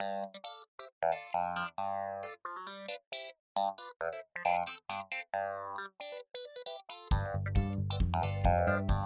Thank you.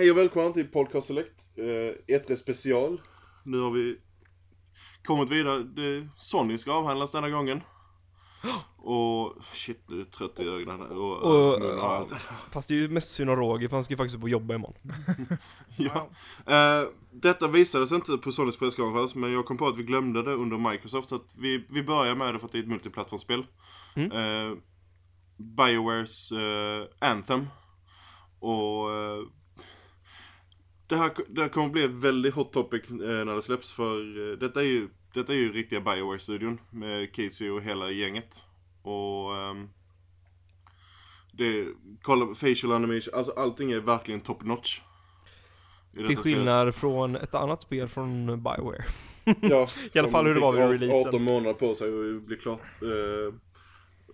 Hej och välkomna till Podcast Select, eh, E3 special. Nu har vi kommit vidare. Det, Sony ska avhandlas denna gången. Och shit, nu är jag trött i ögonen och, Och, och ja, allt. Fast det är ju mest synd om Roger för han ska ju faktiskt upp och jobba imorgon. Ja. Eh, detta visades inte på Sonys presskonferens men jag kom på att vi glömde det under Microsoft så att vi, vi börjar med det för att det är ett multiplattformsspel. Mm. Eh, Biowares eh, Anthem. Och eh, det, här, det här kommer bli ett väldigt hot topic eh, när det släpps för eh, detta är ju detta är ju riktiga Bioware-studion med Casey och hela gänget. Och ehm, det, kolla facial animation, alltså allting är verkligen top notch. Till spelet. skillnad från ett annat spel från Bioware. Ja, I alla fall hur det var vid releasen. 18 månader på sig att bli klart. Eh,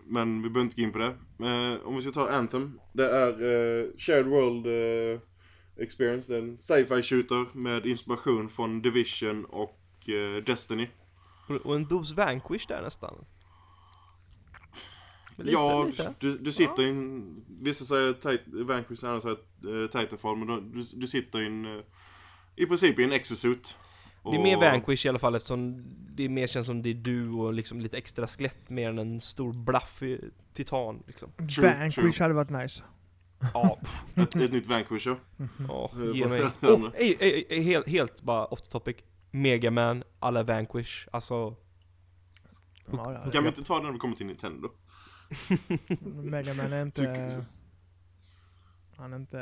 Men vi behöver inte gå in på det. Eh, Om vi ska ta Anthem. Det är eh, Shared World Experience. Är en sci-fi shooter med inspiration från Division och eh, Destiny. Och- Och en dos Vanquish där nästan. Lite, ja, lite. Du, du sitter i en... Vissa säger tit- Vanquish, andra säger eh, Titanfall. Men du, du, du sitter i en... eh, I princip i en exosuit. Det är mer Och- Vanquish i alla fall eftersom det mer känns som det är du och liksom lite extra skelett mer än en stor blaffig titan liksom. True, Vanquish true. hade varit nice. Ja, Ett, ett nytt Vanquish, ja. ja ge mig. Oh, men- ej, ej, ej, helt, helt bara off the topic. Megaman, alla Vanquish, alltså Ja, Kan vi inte ta det när vi kommer till Nintendo? Megaman är inte... Han är inte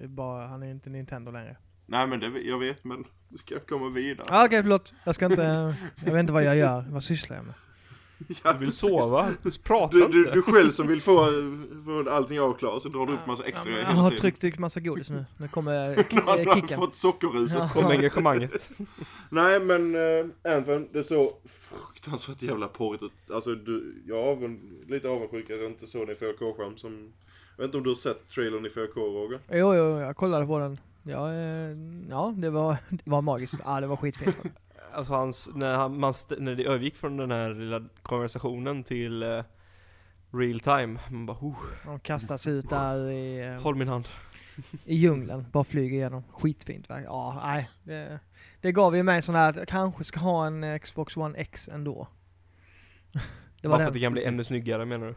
eh, bara, han är inte Nintendo längre. Nej men det, jag vet men du ska komma vidare. Ah, Okej, förlåt. Jag ska inte... Jag vet inte vad jag gör. Vad sysslar jag med? Ja, du vill precis. sova, prata Du, du, inte. du själv som vill få, få allting avklarat så drar du upp massa extra Ja, Jag har tryckt i massa godis nu. Nu kommer Nu har du kicken. fått sockerruset. Ja. Kom engagemanget. Nej men Anthem, det såg fruktansvärt jävla porrigt ut. Alltså du, jag är avund, lite avundsjuk att jag inte såg den i 4K-skärm som... Jag vet inte om du har sett trailern i 4K Roger? Jo, jo, jag kollade på den. Ja, eh, ja det, var, det var magiskt. Ja, det var skitfint. Alltså hans, när, han, man st- när det övergick från den här lilla konversationen till eh, real time, man bara oh, De kastas ut där i, eh, håll min hand. i djungeln. Bara flyger igenom. Skitfint. verkligen. Ja, nej. Det, det gav ju mig sån här att jag kanske ska ha en eh, Xbox One X ändå. Det Bara för att det kan bli ännu snyggare menar du?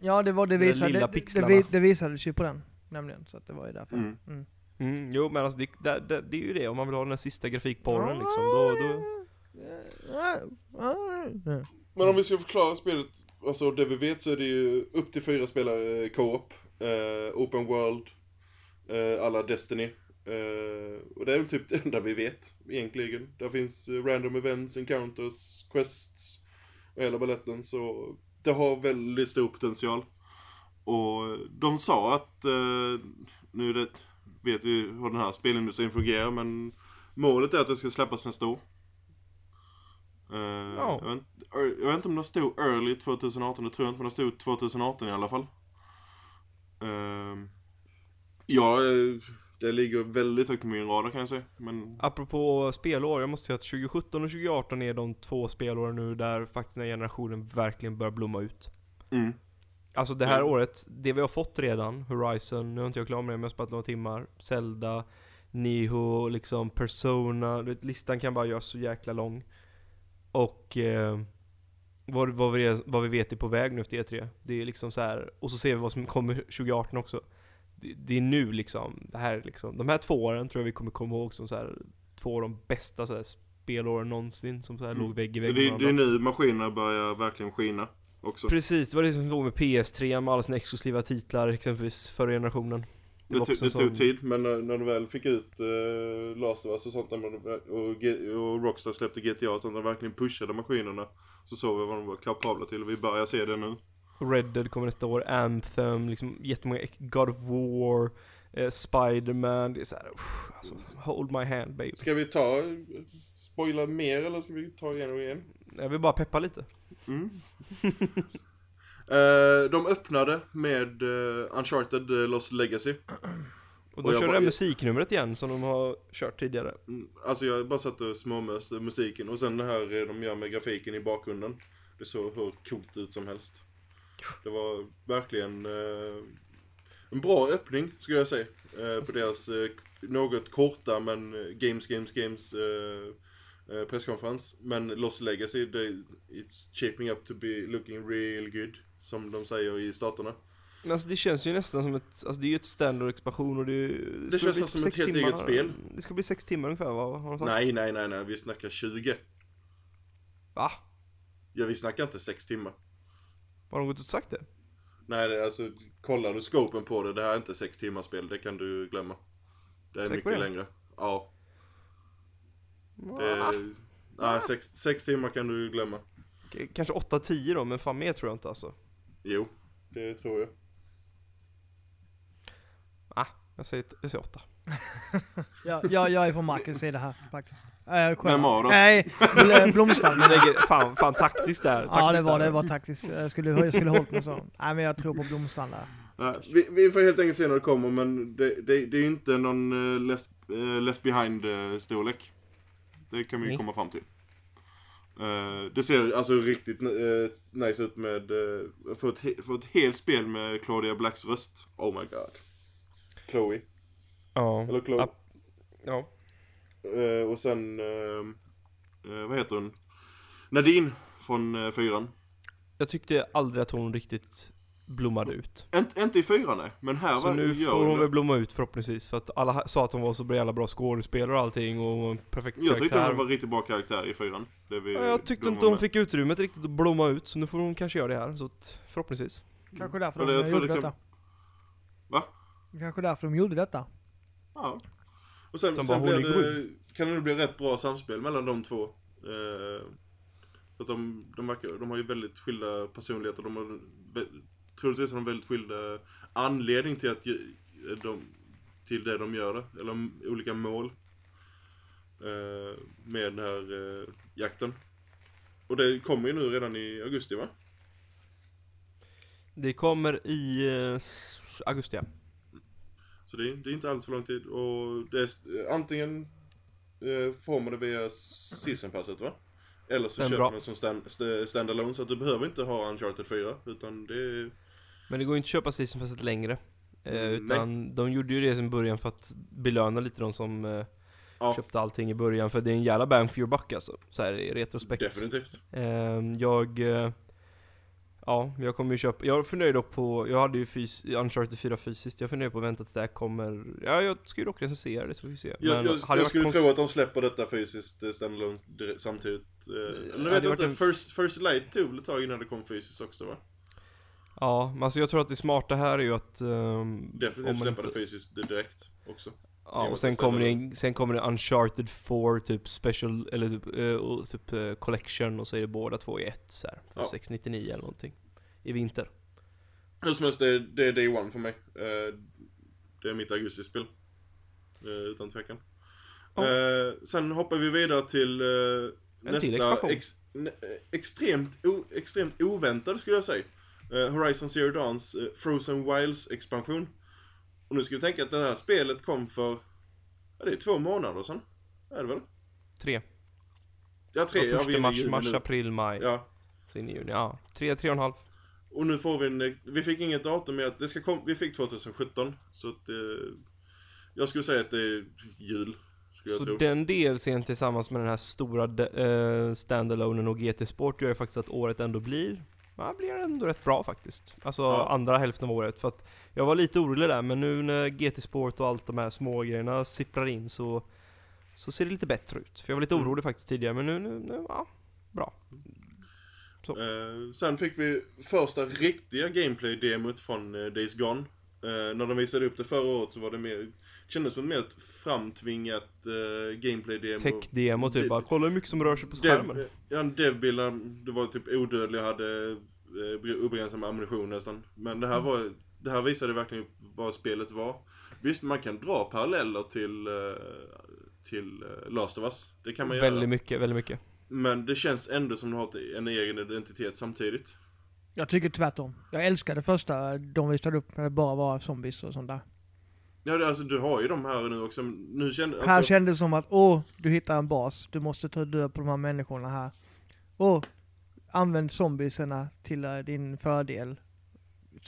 Ja, det var det visade, lilla det, det, det visades ju på den. Nämligen, så att det var ju därför. Mm. Mm. Mm, jo men alltså det, det, det, det är ju det, om man vill ha den sista grafikporren liksom, då, då. Men om vi ska förklara spelet, alltså det vi vet så är det ju upp till fyra spelare eh, co-op, eh, open world, eh, alla Destiny. Eh, och det är väl typ det enda vi vet egentligen. Där finns eh, random events, encounters, quests och hela balletten så det har väldigt stor potential. Och de sa att, eh, nu är det, vet vi hur den här spelindustrin fungerar men målet är att det ska släppas nästa år. Eh, Ja. jag, vet, jag vet inte om det stod early 2018, det tror jag inte, men det stod 2018 i alla fall. Uh, ja, eh, det ligger väldigt högt på min radar kan jag säga. Men Apropå spelår, jag måste säga att 2017 och 2018 är de två spelåren nu där faktiskt den här generationen verkligen börjar blomma ut. mm, Alltså det här Mm. året, det vi har fått redan, Horizon, nu är inte jag klar med det men jag har spelat några timmar, Zelda, Niho, liksom Persona, listan kan bara göras så jäkla lång. Och eh, vad, vad, vi, vad vi vet är på väg nu efter E3. Det är liksom så här och så ser vi vad som kommer 2018 också. Det, det är nu liksom, det här är liksom, de här två åren tror jag vi kommer komma ihåg som så här två av de bästa så här, spelåren någonsin som så här Mm. låg vägg i vägg det, det är nu maskinerna börjar verkligen skina också. Precis, det var det som låg med PS3 med alla sina exklusiva titlar exempelvis förra generationen. Det, var tog, det sån- tog tid, men när, när de väl fick ut uh, Last of Us och sånt, och, och Rockstar släppte GTA och sånt, de verkligen pushade maskinerna, så såg vi vad de var kapabla till. Vi börjar se det nu. Red Dead kommer nästa år, Anthem, liksom jättemånga, God of War, eh, Spiderman, det är såhär, alltså, hold my hand baby. Ska vi ta, spoila mer eller ska vi ta igenom igen? Jag vill bara peppa lite. Mm. Eh, de öppnade med eh, Uncharted eh, Lost Legacy. Och då Och jag kör bara- det musiknumret igen som de har kört tidigare. Mm, Alltså jag bara satt och småmöste musiken och sen det här eh, de gör med grafiken i bakgrunden. Det såg hur coolt ut som helst. Det var verkligen eh, en bra öppning skulle jag säga. Eh, på deras eh, något korta men eh, Games, Games, Games eh, eh, presskonferens. Men Lost Legacy, det, it's shaping up to be looking real good. Som de säger i staterna. Men alltså det känns ju nästan som ett, alltså det är ju ett standard expansion och det, Det ska känns bli som ett sex helt timmar, eget spel. Det ska bli sex timmar ungefär va? Har de sagt? Nej, nej, nej, nej, vi snackar 20. Va? Ja, vi snackar inte 6 timmar. Har de gått ut och sagt det? Nej, det- alltså kollar du scopen på det, det här är inte sex timmars spel, det kan du glömma. Det är Säker mycket det? längre. Ja. Det Ah, är, nej, sex, sex timmar kan du glömma. K- Kanske 8-10 då, men fan mer tror jag inte alltså. Jo, det tror jag. Jag säger, jag säger 8. Ja, jag, jag är på Marcus sida här faktiskt. Äh. Vem av oss? Nej, Bl- Blomstrand. Fan, fan taktiskt där. Ja taktiskt det var där. det, var taktiskt. Jag skulle, jag skulle hållit mig så. Nej men jag tror på Blomstrand där. Nej, vi, vi får helt enkelt se när det kommer, men det, det, det är inte någon eh, left, eh, left behind eh, storlek. Det kan vi Nej. komma fram till. Eh, det ser alltså riktigt uh, nice ut med, uh, för, ett, för ett helt spel med Claudia Blacks röst. Oh my god. Chloe. Ja. Eller Chloe. Ja. ja. Eh, och sen, eh, eh, vad heter hon? Nadine från uh, fyran. Jag tyckte aldrig att hon riktigt blommade ut. Inte, inte i fyran nej, men här Så var, nu får hon väl blomma ut förhoppningsvis. För att alla sa att hon var så jävla bra skådespelare och allting och en perfekt Jag tyckte karaktär. hon var riktigt bra karaktär i fyran. Ja, jag tyckte de inte hon med. fick utrymmet riktigt att blomma ut, så nu får hon kanske göra det här. Så att, förhoppningsvis. Kanske därför Eller de jag tror gjorde det kan- detta. Va? Kanske därför de gjorde detta. Ja. Och sen, De sen bara, det, kan det nog bli rätt bra samspel mellan de två. Eh, för att de, de, verkar, de har ju väldigt skilda personligheter. De har troligtvis har de väldigt skilda anledning till att de, till det de gör. Eller olika mål. Eh, med den här eh, jakten. Och det kommer ju nu redan i augusti va? Det kommer i eh, augusti ja. Så det är, det är inte alls för lång tid. Och det är antingen eh, får man det via season passet va? Eller så Den köper man som stand, st- standalone så att du behöver inte ha Uncharted 4. Utan det är... Men det går ju inte att köpa season passet längre. Eh, Mm, utan de gjorde ju det i början för att belöna lite de som eh, Ja. köpte allting i början. För det är en jävla bang for your buck alltså. Så här i retrospekt. Definitivt. Ehm, jag... eh, ja, jag kommer ju köpa... Jag funderar dock på... Jag hade ju fys, Uncharted 4 fysiskt. Jag funderar på att vänta tills det här kommer... Ja, jag ska ju dock recensera det så får vi se. Jag, jag, hade jag varit skulle tro att de släpper detta fysiskt eh, standalone samtidigt. Eh, eller hade vet jag inte, en- First, First Light tog ett tag innan det kom fysiskt också va? Ja, men alltså jag tror att det smarta här är ju att... ehm, Definitivt släppa det fysiskt direkt också. Ja, och sen kommer, det, sen kommer det Uncharted 4 typ special, eller typ, och typ eh, collection och så är det båda två i ett så här, för Ja. 699 eller någonting. I vinter. Hur som helst, det, är- det är Day One för mig. Eh, det är mitt augustispel. Uh, utan tvekan. Eh, sen hoppar vi vidare till uh, nästa ex, ne, extremt, o, extremt oväntad skulle jag säga. Eh, Horizon Zero Dawns eh, Frozen Wilds expansion. Och nu ska vi tänka att det här spelet kom för, ja det är två månader sedan. Är det väl? Tre. Ja, tre. Ja, första i mars, mars, nu. april, maj. Ja. Så in i juni. Ja, tre, tre och en halv. Och nu får vi en, vi fick inget datum med att det ska komma, vi fick 2017. Så att eh, jag skulle säga att det är jul. Så tro. den DLCn tillsammans med den här stora eh, standalonen och GT Sport gör ju faktiskt att året ändå blir Ja, blir ändå rätt bra faktiskt. Alltså Ja. andra hälften av året. För att jag var lite orolig där, men nu när GT Sport och allt de här små grejerna sipprar in så, så ser det lite bättre ut. För jag var lite Mm. orolig faktiskt tidigare, men nu, nu, nu ja, bra. Eh, sen fick vi första riktiga gameplay-demot från eh, Days Gone. Eh, när de visade upp det förra året så var det mer, kändes som mer ett framtvingat eh, gameplay-demo. Tech-demo typ, Det- bara kolla hur mycket som rör sig på skärmen. Dev, ja, en devbild, det var typ odödlig, hade eh, obegränsad med ammunition nästan. Men det här Mm. var, det här visade verkligen vad spelet var. Visst, man kan dra paralleller till, eh, till eh, Last of Us. Det kan man göra. Väldigt mycket, väldigt mycket. Men det känns ändå som de har ett- en egen identitet samtidigt. Jag tycker tvärtom. Jag älskar det första de visade upp när det bara var zombies och sånt där. Ja, det, alltså du har ju de här nu också. Nu känner, Här alltså, kändes det som att, åh, du hittar en bas. Du måste ta död på de här människorna här. Åh, använd zombiesarna till eh, din fördel.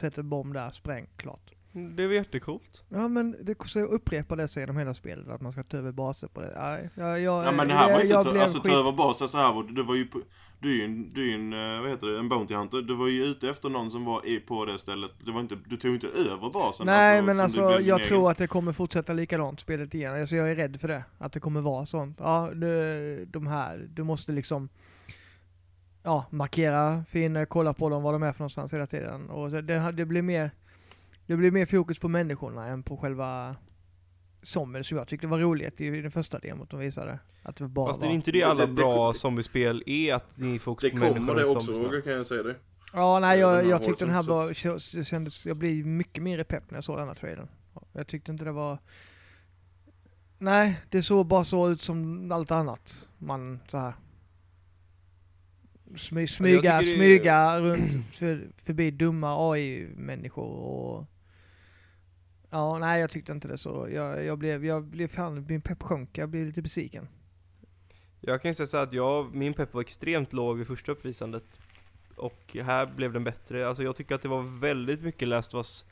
Sätt en bomb där, spräng, klart. Det var jättecoolt. Ja men det så upprepar det sig genom hela spelet, att man ska ta över baser på det. Nej, jag, jag, Ja men det här var jag, inte jag blev alltså, skit- ta över basen så här var det, du var ju på, du är ju en, du är en, eh, vad heter det, en Bounty Hunter. Du var ju ute efter någon som var i, på det stället. Det var inte, du tog inte över basen. Nej men alltså, du blev din jag egen. tror att det kommer fortsätta likadant spelet igen. Alltså jag är rädd för det. Att det kommer vara sånt. Ja, det, de här, du måste liksom Ja, markera fiender, kolla på dem, var de är för någonstans hela tiden. Och det, det blir mer Det blir mer fokus på människorna än på själva zombien som jag tyckte var roligt i den första demot de visade. Att det bara Fast det är inte det alla Det- det- bra zombiespel är, att ni fokuserar Det kommer det och också. Roger kan jag säga det. Ja, nej jag, jag tyckte den här var, kändes, jag blev mycket mer pepp när jag såg den här trailern. Jag tyckte inte det var... Nej, det såg bara så ut som allt annat. Man så här. Smy, smyga, smyga runt för, förbi dumma AI-människor och... Ja, nej jag tyckte inte det så. Jag, jag blev, jag blev fan, min pepp sjönk. Jag blev lite besviken. Jag kan ju säga så att jag, min pepp var extremt låg vid första uppvisandet. Och här blev den bättre. Alltså jag tycker att det var väldigt mycket Last of Us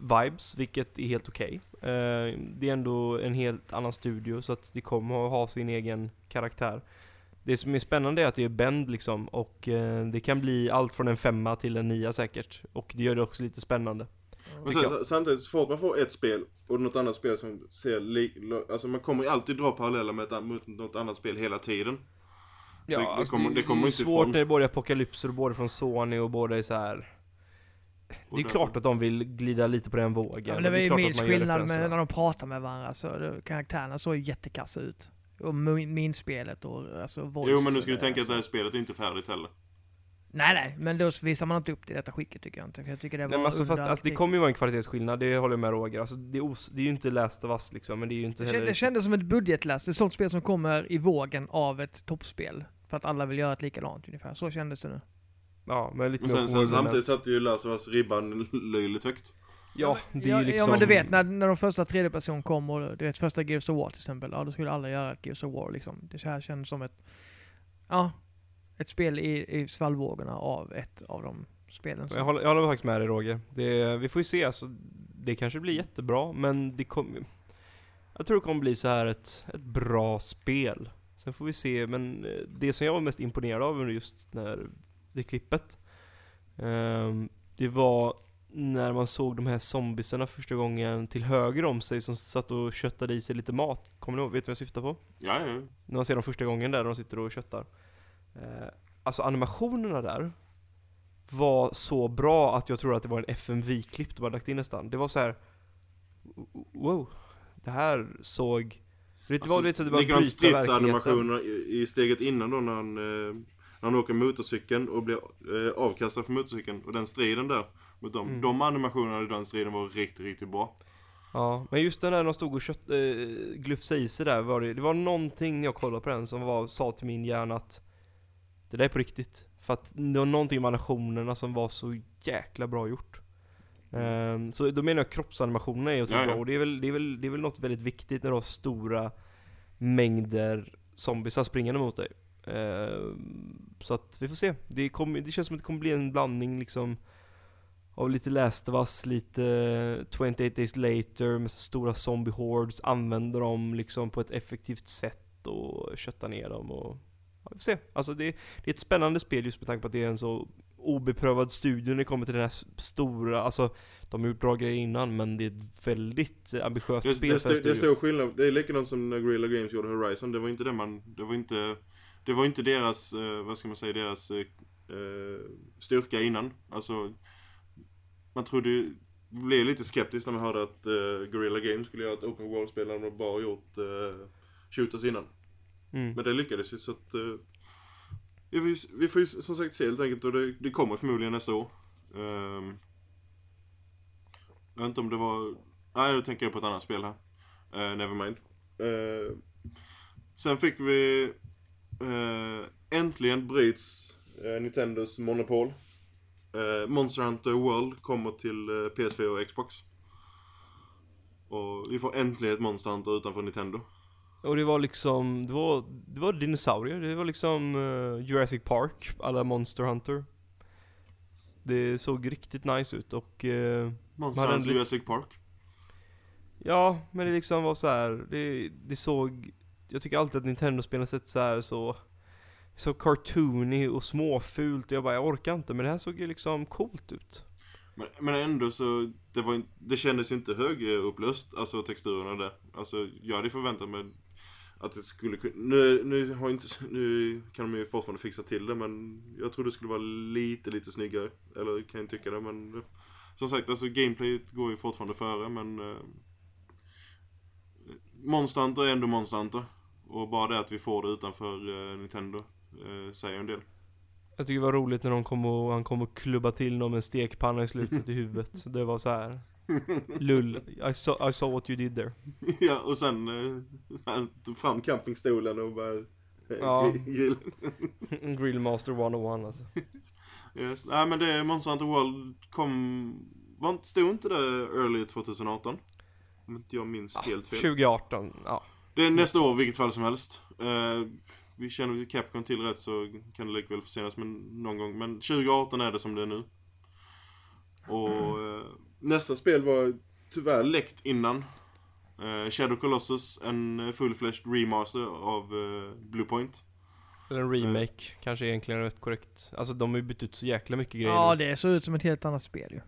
vibes, vilket är helt okej. Eh, det är ändå en helt annan studio, så att det kommer att ha sin egen karaktär. Det som är spännande är att det är Bend liksom, och eh, det kan bli allt från en femma till en nia säkert. Och det gör det också lite spännande. Men sen, samtidigt, så fort man får ett spel och något annat spel som ser lik... Alltså man kommer ju alltid dra paralleller med ett, mot något annat spel hela tiden. Ja, Det- det alltså kommer- det, det kommer är inte svårt ifrån. när det är både apokalypser både från Sony och både är så här. Det är klart att de vill glida lite på den vågen. Ja, men det var är ju minst att skillnad med när de pratar med varandra. Så det, karaktärerna såg ju jättekassa ut. Och min- minspelet och alltså voice. Jo men nu ska du tänka att alltså. det här spelet är inte färdigt heller. Nej nej, men då visar man inte upp det i detta skicket tycker jag inte. För jag tycker det var Nej, men alltså, att, alltså, det kommer ju vara en kvalitetsskillnad, det håller jag med Roger. Alltså, det, är os, det är ju inte Last of Us liksom, men det är ju inte det, heller... kändes, det kändes som ett budgetläst. Ett sånt spel som kommer i vågen av ett toppspel. För att alla vill göra ett likadant ungefär. Så kändes det nu. Ja, men lite Men mer sen, sen samtidigt satte ju Last of Us ribban löjligt högt. Ja, det är ja, ju liksom... ja men du vet, när, när de första tredje person kom och du vet första Gears of War till exempel. Ja, då skulle alla göra ett Gears of War liksom. Det här kändes som ett... Ja. Ett spel i, i svallvågorna av ett av de spelen som... Jag håller, jag håller faktiskt med dig Roger. Det, vi får ju se, alltså, det kanske blir jättebra, men det kommer... Jag tror det kommer bli så här ett, ett bra spel. Sen får vi se, men eh, det som jag var mest imponerad av under just när det klippet, ehm, det var när man såg de här zombiesarna första gången till höger om sig som satt och köttade i sig lite mat. Kommer ni ihåg? Vet du vad jag syftar på? Ja, ja. När man ser dem första gången där, de sitter och köttar. Eh, alltså animationerna där var så bra att jag tror att det var en FMV-klipp de hade lagt in nästan. Det var så här. Wow. Det här såg... Det var lite så att det bara bryta verkligheten. stridsanimationer i, i steget innan då när han, eh, när han åker motorcykeln och blir eh, avkastad från motorcykeln. Och den striden där mot dem. Mm. De animationerna i den striden var riktigt, riktigt bra. Ja, men just den där de stod och kött, äh, glufsade i sig där var det, det var någonting när jag kollade på den som var, sa till min hjärna att det där är på riktigt. För att det var någonting med animationerna som var så jäkla bra gjort. Ehm, så då menar jag kroppsanimationerna är otroligt Ja, ja. bra och det är, väl, det, är väl, det är väl något väldigt viktigt när du har stora mängder zombiesar springande mot dig. Ehm, så att vi får se. Det, kommer, det känns som att det kommer bli en blandning liksom av lite Last of Us, lite 28 Days Later med så stora zombie hordes, använder dem liksom på ett effektivt sätt och köttar ner dem och ja, vi får se. Alltså det, det är ett spännande spel just med tanke på att det är en så obeprövad studio när det kommer till den här stora, alltså de har gjort bra grejer innan men det är ett väldigt ambitiöst Det, spel det, det, är stor skillnad. Det är likadant som när Guerrilla Games gjorde Horizon. Det var inte det man... Det var inte... Det var inte deras, eh, vad ska man säga, deras eh, eh, styrka innan. Alltså, man trodde ju, blev lite skeptisk när man hörde att eh, Guerrilla Games skulle göra ett open world-spel när de bara gjort eh, shooters innan. Mm. Men det lyckades ju så att... Uh, vi får, ju, vi får ju som sagt se helt enkelt och det, det kommer förmodligen nästa år. Um, jag vet inte om det var... Nej, då tänker jag på ett annat spel här. Eh, uh, Nevermind. Uh, ehm, sen fick vi... Uh, äntligen bryts uh, Nintendos monopol. Monster Hunter World kommer till PS4 och Xbox. Och vi får äntligen ett Monster Hunter utanför Nintendo. Och det var liksom, det var, det var dinosaurier, det var liksom eh, Jurassic Park, alla Monster Hunter. Det såg riktigt nice ut och eh, Monster Hunter Jurassic Park. Ja, men det liksom var så här. Det, det såg... Jag tycker alltid att Nintendo-spelen sett så här så... Så cartoony och småfult och jag bara, jag orkar inte. Men det här såg ju liksom coolt ut. Men, men ändå så, det, var, det kändes ju inte högupplöst, alltså texturerna där. Alltså jag hade förväntat mig att det skulle kunna, nu, nu, har inte, nu kan de ju fortfarande fixa till det men jag tror det skulle vara lite, lite snyggare. Eller kan jag tycka det men eh, som sagt, alltså gameplayet går ju fortfarande före men eh, Monster Hunter är ändå Monster Hunter. Och bara det att vi får det utanför eh, Nintendo eh, säger en del. Jag tycker det var roligt när de kom och, han kom och klubba till någon med en stekpanna i slutet i huvudet. Det var så här. Lull, I saw, I saw what you did there. ja, och sen eh, han tog fram campingstolen och bara... eh, Ja. Grill. Grillmaster 101 alltså. Yes. Nej men det, Monster Hunter World kom... Var inte, stod inte det early 2018? Om inte jag minns helt fel. 2018, ja. Det är nästa år vilket fall som helst. Eh, vi känner vi Capcom till rätt så kan det likväl försenas men någon gång. Men 2018 är det som det är nu. Och eh, nästa spel var tyvärr läckt innan. Eh, Shadow Colossus, en eh, full-fledged remaster av eh, Bluepoint. Eller en remake, kanske egentligen rätt korrekt. Alltså de har ju bytt ut så jäkla mycket grejer Ja, nu. det såg ut som ett helt annat spel ju.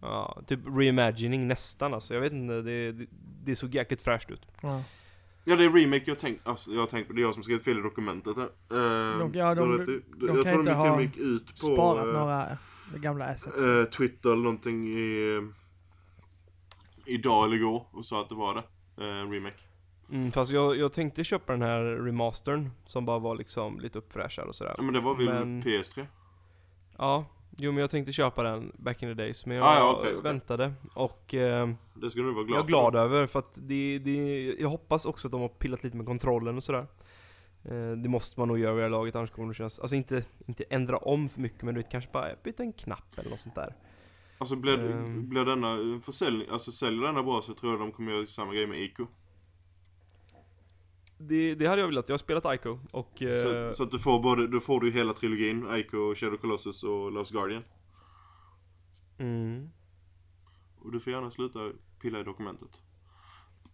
Ja, typ reimagining nästan alltså. Jag vet inte, det, det, det såg jäkligt fräscht ut. Ja. Ja det är remake jag tänkt, alltså, jag tänkt på, det är jag som skrivit fel i dokumentet här. Eh, De- ja, de- jag inte, de jag kan tror inte de och ha gick ut på Sparat eh, några gamla assets. eh, Twitter eller någonting i, idag eller igår och sa att det var det. Eh, remake. Mm, fast jag, jag tänkte köpa den här remastern, som bara var liksom lite uppfräschad och sådär. Ja men det var väl Men- PS3? Ja, jo men jag tänkte köpa den back in the days, men jag Ah, ja, okej, okej. väntade. Och eh, Det ska du vara glad jag är glad över, för att det, det, jag hoppas också att de har pillat lite med kontrollen och sådär. Eh, det måste man nog göra vid det här laget, annars kommer det kännas, alltså inte, inte ändra om för mycket, men du vet kanske bara byta en knapp eller något sånt där. Alltså blir, Ehm. blir denna försäljning, alltså säljer denna bra så tror jag de kommer göra samma grej med Ico. Det, det hade jag velat, jag har spelat Ico och... Eh, Så, så att du får både, då får du hela trilogin, Ico, Shadow Colossus och Lost Guardian. mm. Och du får gärna sluta pilla i dokumentet.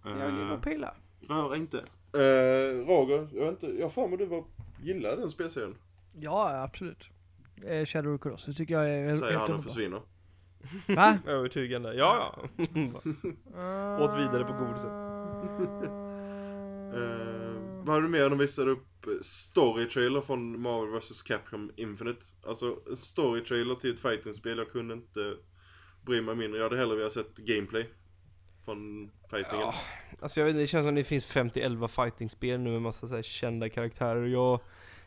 Jag gillar att pilla. Rör inte. Eh, Roger, jag vet inte, jag har för mig du var, gillar den spelserien. Ja, absolut. Eh, Shadow of the Colossus tycker jag är Säger helt han och försvinner. Va? Övertygande, ja ja. Åt vidare på godiset. Eh, vad har du mer? De visade upp story-trailer från Marvel vs Capcom Infinite. Alltså, story-trailer till ett fighting-spel. Jag kunde inte bry mig mindre. Jag hade hellre velat sett gameplay. Från fightingen. Ja, alltså jag vet inte, det känns som det finns 50-11 fightingspel nu med massa så kända karaktärer. Jag,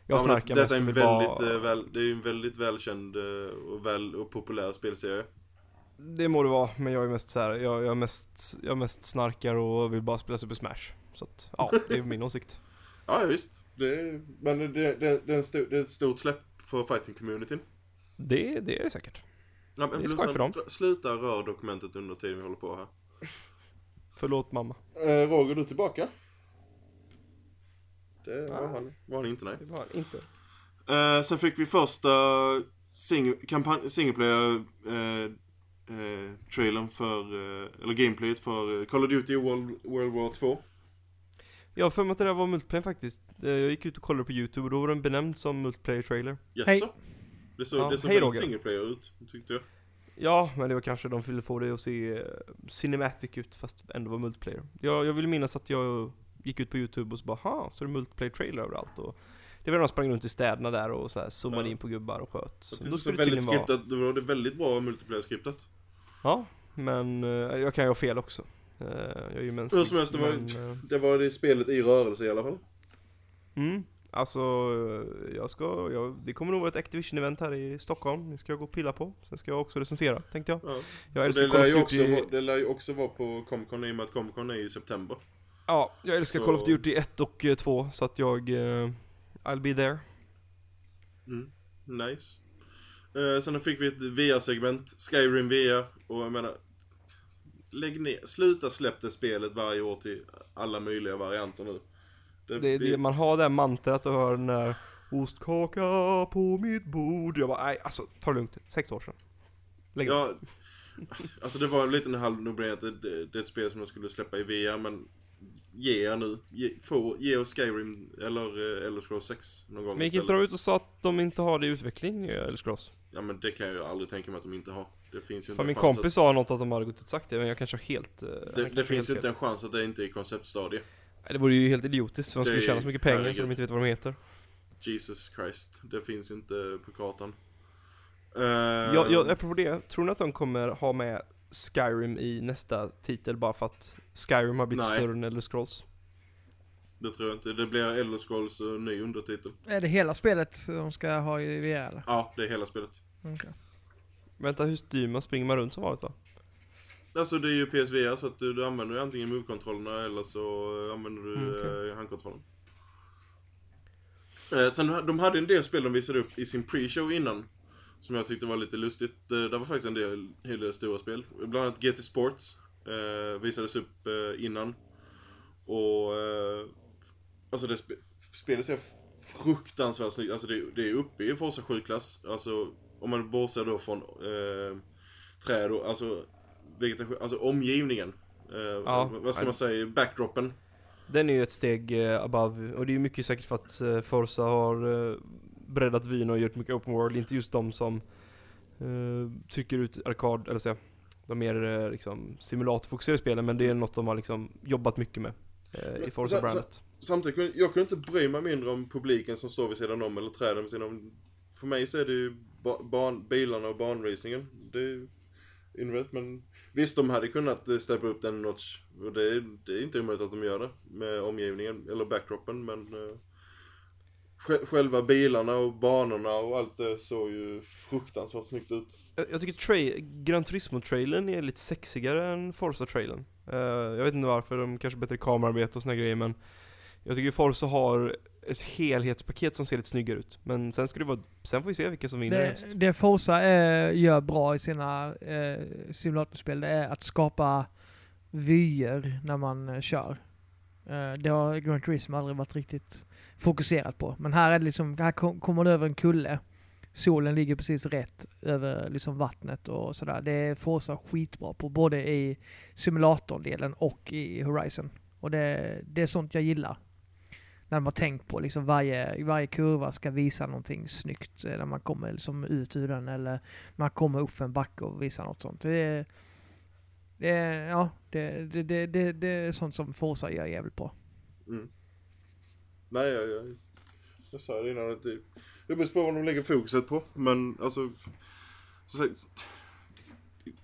jag Ja, snarkar det, mest är och en väldigt, bara... eh, väl, det är ju en väldigt välkänd eh, och, väl, och populär spelserie. Det må det vara, men jag är mest så här, jag, jag, är mest, jag mest snarkar och vill bara spela Super Smash. Så att, ja, det är min åsikt. Ja, visst. Det är, men det, det, det, är en stor, det är ett stort släpp för fighting-communityn. Det, det är det säkert. Ja, men Det är skoj för dem. Sluta röra dokumentet under tiden vi håller på här. Förlåt mamma. Eh, Roger, du tillbaka? Det var Ja. han, var han inte, nej. Det var inte. Eh, sen fick vi första sing kampanj, single player eh, eh, trailern för, eh, eller gameplayet för eh, Call of Duty World, World War 2. Jag har för mig att det där var multiplayer faktiskt. Jag gick ut och kollade på YouTube och då var den benämnd som multiplayer trailer. Jaså? Hej. Det såg, Ja, det såg hej, väldigt Roger. single player ut, tyckte jag. Ja, men det var kanske de ville få det att se eh, cinematic ut fast ändå var multiplayer. Jag, jag vill minnas att jag gick ut på YouTube och så bara ha så är det multiplayer trailer överallt och det var när de sprang runt i städerna där och så här zoomade Ja. in på gubbar och sköt. Så det det väldigt tydligen vara... skriptat, det var det väldigt bra multiplayer-skriptat. Ja, men eh, jag kan ju ha fel också. Eh, jag är ju mänsklig. Hur som helst, det var- men, Det var det spelet i rörelse i alla fall. mm, Alltså, jag ska, jag, det kommer nog vara ett Activision-event här i Stockholm. Det ska jag gå och pilla på. Sen ska jag också recensera, tänkte jag. Ja. Jag Och älskar det, Call lär ju också, Duty. vara- det lär ju också vara på Comic Con i och med att Comic Con är i september. Ja, jag älskar Så- Call of Duty 1 och 2, så att jag... eh, I'll be there. Mm. Nice. Eh, sen fick vi ett VR-segment, Skyrim VR, och jag menar... Lägg ner, sluta släpp det spelet varje år till alla möjliga varianter nu. Det, Det, det, man har det här mantrat och hör den där Ostkaka på mitt bord. Jag bara, nej alltså ta det lugnt. Sex år sedan. Lägg Ja, alltså det var en liten halv no att det, det, det är ett spel som de skulle släppa i VR, men ge er nu. Ge, få, ge oss Skyrim eller eh, Elder Scrolls 6 någon gång Men gick inte de ut och sa att de inte har det i utveckling, eller Scrolls? Ja men det kan jag ju aldrig tänka mig att de inte har. Det finns ju inte en min kompis sa något att de hade gått ut och sagt det, men jag kanske har helt... eh, att, det, det finns ju inte en chans att det inte är i konceptstadie. Det vore ju helt idiotiskt, för de skulle tjäna så mycket pengar så de inte vet vad de heter. Jesus Christ, det finns inte på kartan. Uh, Jag, jag, apropå det, tror ni att de kommer ha med Skyrim i nästa titel bara för att Skyrim har blivit Nej. större än Elder Scrolls? Det tror jag inte. Det blir Elder Scrolls uh, ny undertitel. Är det hela spelet de ska ha i VR eller? Ja, det är hela spelet. Okej. Vänta, hur styr man? Springer man runt som vanligt va? Alltså det är ju PSVR så att du, du använder ju antingen move-kontrollerna eller så eh, använder du Mm, okej. eh, handkontrollen. Eh, sen de hade en del spel de visade upp i sin pre-show innan. Som jag tyckte var lite lustigt. Eh, det var faktiskt en del, hel del stora spel. Bland annat GT Sports eh, visades upp eh, innan. Och eh, alltså det spe, spelet ser fruktansvärt snyggt Alltså det, det är uppe i Forza 7-klass. Alltså om man bortser då från eh, träd och alltså vegetation, alltså omgivningen. Eh, Ja. vad ska man säga? Backdropen. Den är ju ett steg eh, above, och det är ju mycket säkert för att eh, Forza har breddat vyn och gjort mycket open world, inte just de som eh, trycker ut arkad, eller så de mer liksom simulatorfokuserade spelen, men det är något de har liksom jobbat mycket med eh, i Men- Forza så- brandet. Samtidigt, kunde- jag kunde inte bry mig mindre om publiken som står vid sidan om eller träden vid sidan om. För mig så är det ju ba- ban, bilarna och banracingen. Det är ju inrätt, men visst de hade kunnat eh, steppa upp den notch. Och det är, det är inte omöjligt att de gör det med omgivningen, eller backdropen, men eh, Själva bilarna och banorna och allt det såg ju fruktansvärt snyggt ut. Jag, jag tycker tra- Gran Turismo-trailern är lite sexigare än Forza-trailern. Uh, jag vet inte varför, de kanske bättre kamerarbete och såna grejer men jag tycker Forza har ett helhetspaket som ser lite snyggare ut. Men sen ska det vara, sen får vi se vilka som vinner Det, det Forza eh, gör bra i sina eh, simulatorspel, det är att skapa vyer när man eh, kör. Eh, det har Gran Turismo aldrig varit riktigt fokuserat på. Men här är det liksom, här kom, kommer det över en kulle. Solen ligger precis rätt över liksom vattnet och sådär. Det är Forza skitbra på, både i simulatordelen och i Horizon. Och det, det är sånt jag gillar. När de har tänkt på liksom varje, varje kurva ska visa någonting snyggt. Eh, när man kommer liksom ut ur den eller man kommer upp för en backe och visar något sånt. Det är, det ja, det, det, det, det, det är sånt som Forza gör jävligt bra. Mm. Nej, jag, jag, jag sa det innan att det, det beror på vad de lägger fokuset på. Men alltså, så sagt,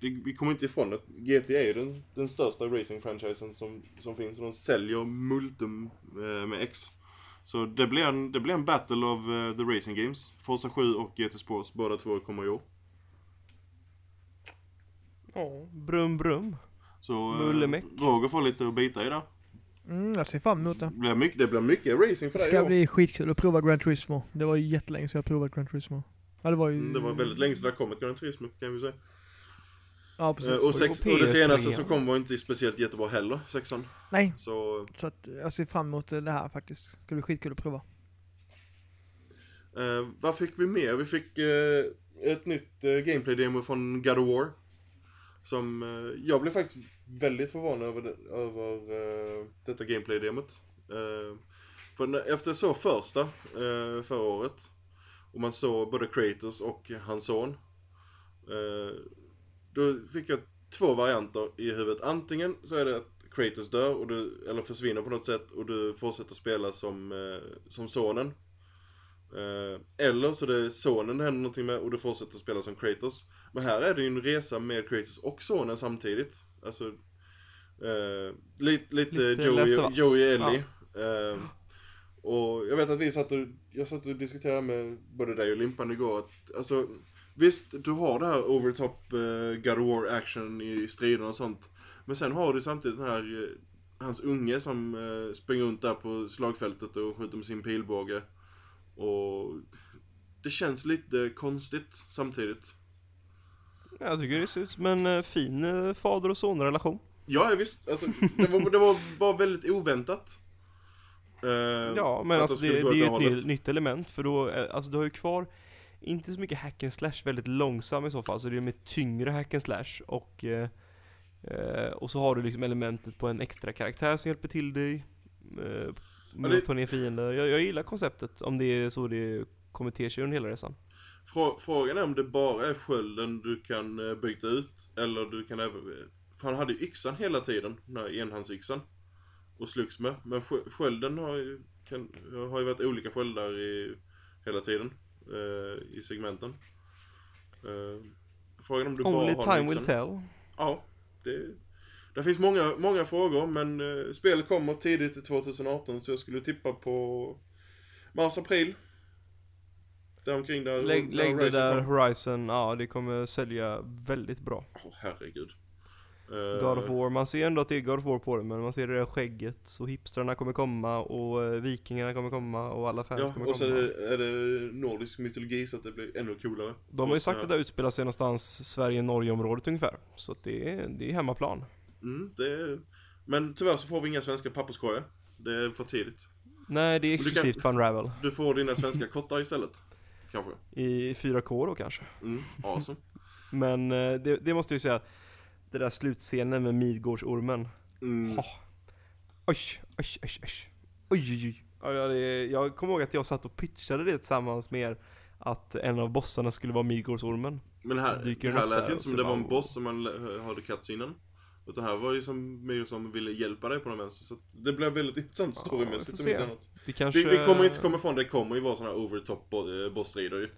det, vi kommer inte ifrån att GT är den, den största racing-franchisen som, som finns. Och de säljer multum eh, med X. Så det blir en, det blir en battle of eh, the racing games. Forza 7 och GT Sports, båda två kommer i år. Ja, brum brum. Så Mullemäck. Roger får lite att bita i där. Mm, jag ser fram emot det. Det blir mycket, det blir mycket racing för Det dig i ska bli skitkul att prova Gran Turismo. Det var ju jättelänge sedan jag provat Gran Turismo. Ja, det var ju... Mm, Det var väldigt länge sedan det kom ett Gran Turismo kan vi säga. Ja, precis. Eh, Och, sex, och det PS3. senaste som kom var inte speciellt jättebra heller, sexan. Nej, Så, så att jag ser fram emot det här faktiskt. Det ska bli skitkul att prova. eh, vad fick vi mer? Vi fick eh, ett nytt eh, gameplay-demo från God of War. Som, eh, jag blev faktiskt väldigt förvånad över, det, över detta gameplay-demot. För när, efter jag såg första förra året, och man såg både Kratos och hans son. Då fick jag två varianter i huvudet. Antingen så är det att Kratos dör, och du, eller försvinner på något sätt, och du fortsätter spela som, eh, som sonen. Eh, eller så det är sonen det händer någonting med och du fortsätter spela som Kratos. Men här är det ju en resa med Kratos och sonen samtidigt. Alltså, eh, lite, lite, Lite Joey. Joey Ellie. Eh, Och jag vet att vi satt och, jag satt och diskuterade med både dig och Limpan igår att, alltså, visst du har det här over top uh, God of War action i striderna och sånt. Men sen har du samtidigt den här, eh, hans unge som uh, springer runt där på slagfältet och skjuter med sin pilbåge. Och det känns lite konstigt samtidigt. Jag tycker det ser ut som en eh, fin eh, fader och sonrelation. Ja, visst. Alltså, det, var, det var bara väldigt oväntat. Eh, Ja, men alltså det, det är ju ett hållet. nytt element för då, eh, alltså du har ju kvar inte så mycket hack and slash, väldigt långsam i så fall, så det är med tyngre hack and slash och eh, eh, och så har du liksom elementet på en extra karaktär som hjälper till dig eh, med det- att ta ner fiender. Jag, jag gillar konceptet, om det är så det kommer te sig under hela resan. Frå- Frågan är om det bara är skölden du kan eh, byta ut, eller du kan även... För han hade ju yxan hela tiden, den här enhandsyxan. Och slogs med. Men skö- skölden har ju, kan, har ju varit olika sköldar i, hela tiden. Eh, I segmenten. Eh, frågan om du bara Only har time will tell. Ja, det... Det finns många, många frågor, men eh, spelet kommer tidigt i 2018 så jag skulle tippa på mars-april. Däromkring där. Lägg, där lägg det där. Horizon, ja det kommer sälja väldigt bra. Åh, herregud. Eh, God of War, man ser ändå att det är God of War på det men man ser det där skägget, så hipstrarna kommer komma och eh, vikingarna kommer komma och alla fans Ja, kommer och så är komma. det, är det nordisk mytologi så att det blir ännu coolare. De har ju sagt att det utspelar sig någonstans Sverige-Norge-området ungefär. Så att det är, det är hemmaplan. Mm, det är... Men tyvärr så får vi inga svenska papperskorgar. Det är för tidigt. Nej, det är exklusivt för Unravel. Du får dina svenska kottar istället. Kanske. I 4K då kanske. Mm, awesome. Men eh, det, det måste jag ju säga, det där slutscenen med Midgårdsormen. Mm. Ha. Oj, oj, oj, oj. Oj, oj, oj. Ja, ja, det, jag kommer ihåg att jag satt och pitchade det tillsammans med er. Att en av bossarna skulle vara Midgårdsormen. Men här, det här lät ju inte som det var en boss som man hörde cutscenen. Utan här var ju som mer som ville hjälpa dig på någon vänster. Så det blev väldigt intressant Ja, storymässigt vi om inte annat. Vi kanske... Vi, vi kommer inte komma ifrån det, det kommer ju vara såna här over top bo- eh, bossstrider ju.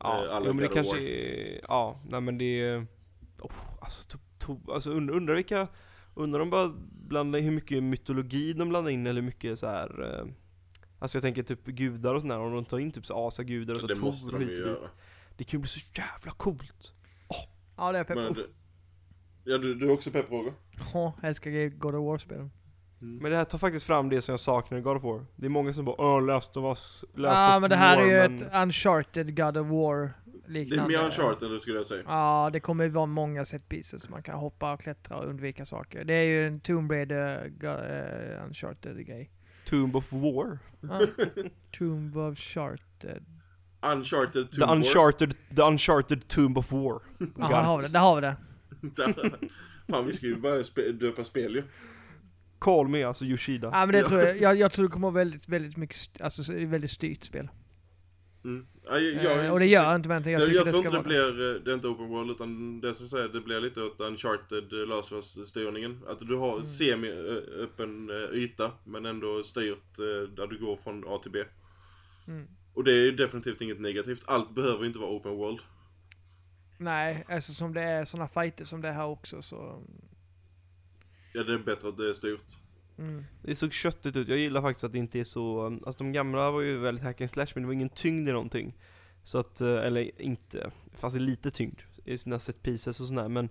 Ja, eh, alla jo, men det kanske är, ja, nej men det är, oh, alltså, to, to, alltså undrar, undrar vilka, undrar om bara blandar hur mycket mytologi de blandar in eller hur mycket så här. Eh, alltså jag tänker typ gudar och sådär, om de tar in typ så asagudar och så det Tor de hit och dit. Det kan ju bli så jävla coolt. Ja, det är pepp Men på. ja, du, du är också pepp Roger? Ja, älskar God of War-spelen. Men det här tar faktiskt fram det som jag saknar i God of War. Det är många som bara Åh, Last of Us, Last Ja, of men det här War, är ju men- ett uncharted God of War Det är liknande. mer Uncharted skulle jag säga. Ja, det kommer ju vara många set pieces. Man kan hoppa och klättra och undvika saker. Det är ju en Tomb Raider go- eh, uncharted grej. Tomb of War. Ja. Tomb of Charted. Uncharted The Tomb War. uncharted, the uncharted Tomb of War. Ja, där har vi det. Där har vi det. Fan vi ska ju börja spe, döpa spel ju. Call me alltså Yoshida. Ja, men det tror jag. jag. Jag tror det kommer vara väldigt, väldigt mycket, alltså så- väldigt styrt spel. Mm. Ja, jag, jag, Eh, och det gör inte men jag Jag, tycker jag det tror inte det blir, eh, det är inte open world utan det som säger det blir lite åt uncharted eh, Last of Us-styrningen. Att du har Mm. semi-öppen yta men ändå styrt där du går från A till B. Mm. Och det är ju definitivt inget negativt. Allt behöver inte vara open world. Nej, alltså som det är såna fighter som det är här också så... Ja, det är bättre att det är styrt. Mm. Det såg köttigt ut, jag gillar faktiskt att det inte är så, alltså de gamla var ju väldigt hack and slash men det var ingen tyngd i någonting. Så att, eh, eller inte, det fanns lite tyngd i sina set pieces och sådär men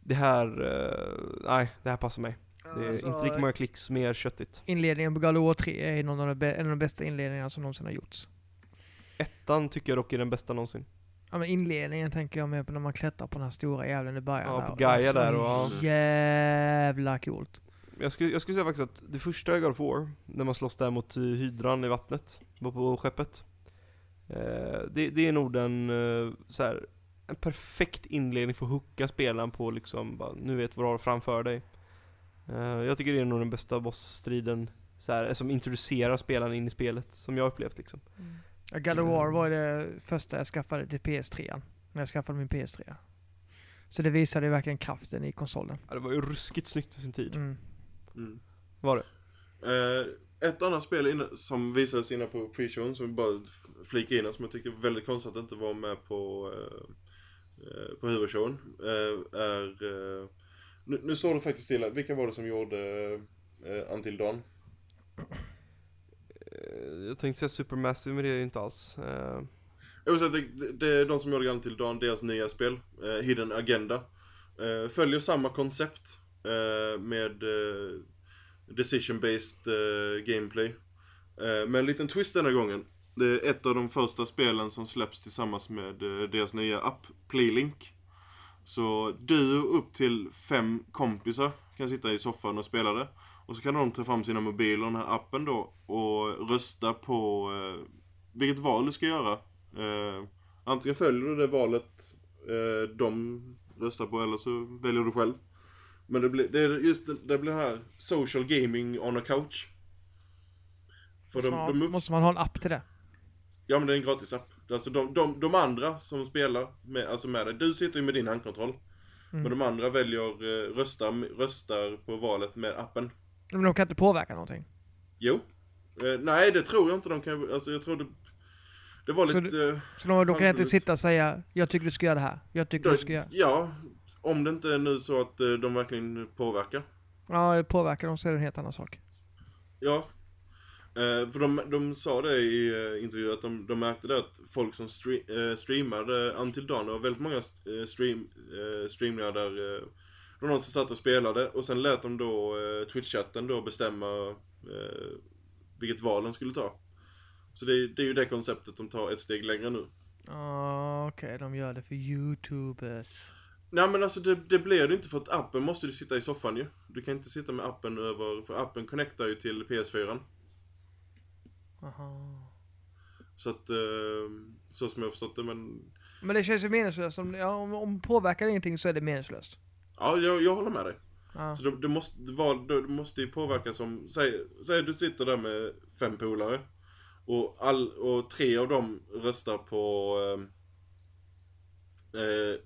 det här, eh, nej det här passar mig. Det är Alltså, inte lika många klicks, mer köttigt. Inledningen på War 3 är någon av de, en av de bästa inledningarna som någonsin har gjorts. Ettan tycker jag dock är den bästa någonsin. Ja men inledningen tänker jag med på när man klättrar på den här stora jävlen i början. Ja, där. på Gaia Så där och. Jävla coolt. Jag skulle, jag skulle säga faktiskt att det första God of War, när man slåss där mot hydran i vattnet, på skeppet. Eh, det, det är nog den, eh, så här, en perfekt inledning för att hooka spelaren på liksom, bara, nu vet vad du har framför dig. Eh, jag tycker det är nog den bästa bossstriden, så här, som introducerar spelaren in i spelet, som jag upplevt liksom. Ja, God of War var det första jag skaffade till PS3. När jag skaffade min PS3. Så det visade verkligen kraften i konsolen. Ja, det var ju ruskigt snyggt för sin tid. Mm. Mm. Var det? Eh, ett annat spel inne, som visades inne på pre-showen som vi bara f- flika in som jag tycker är väldigt konstigt att inte var med på, eh, eh, på huvudshowen. Eh, är, eh, nu, nu står det faktiskt stilla, vilka var det som gjorde eh, Until Dawn? jag tänkte säga Supermassive men det är ju inte alls. Eh, Jag säga det, det är de som gjorde till Dan, deras nya spel, eh, Hidden Agenda. Eh, följer samma koncept eh, Eh, med eh, decision-based eh, gameplay. Med en liten twist denna gången. Det är ett av de första spelen som släpps tillsammans med deras nya app, Playlink. Så du och upp till fem kompisar kan sitta i soffan och spela det. Och så kan de ta fram sina mobiler, den här appen då, och rösta på eh, vilket val du ska göra. Eh, antingen följer du det valet eh, de röstar på eller så väljer du själv. Men det blir, det är just det, det blir här social gaming on a couch. För de, Ja, de upp, Måste man ha en app till det? ja men det är en gratis app. Alltså de, de, de andra som spelar med, alltså med dig, du sitter ju med din handkontroll. Mm. Men de andra väljer, eh, röstar, röstar på valet med appen. Men de kan inte påverka någonting. Jo. Eh, nej det tror jag inte de kan, alltså jag tror det, det var Så lite... eh, Så de, de kan inte sitta och säga jag tycker du ska göra det här. Jag tycker du ska göra... Ja, om det inte är nu så att eh, de verkligen påverkar. Ja, påverkar dem så är det en helt annan sak. Ja. Eh, för de, de sa det i eh, intervjuer att de, de märkte det att folk som stre- eh, streamade Until Dawn, det var väldigt många stream, streamningar där eh, det var någon som satt och spelade och sen lät de då Twitch-chatten då bestämma vilket val de skulle ta. Så det, det är ju det konceptet de tar ett steg längre nu. Ja, okej, de gör det för youtubers. Nej men alltså det, det blir det inte för att appen måste du sitta i soffan ju. Du kan inte sitta med appen över, för appen connectar ju till PS4. Aha. Så att, eh, så som jag har förstått det men Men det känns ju meningslöst. Om, ja, om, om påverkar ingenting så är det meningslöst. Ja, jag, jag håller med dig. Ja. Så det, det, måste, det, var, det måste ju påverka som, säg, säg du sitter där med fem polare. Och, all, och tre av dem röstar på eh, eh,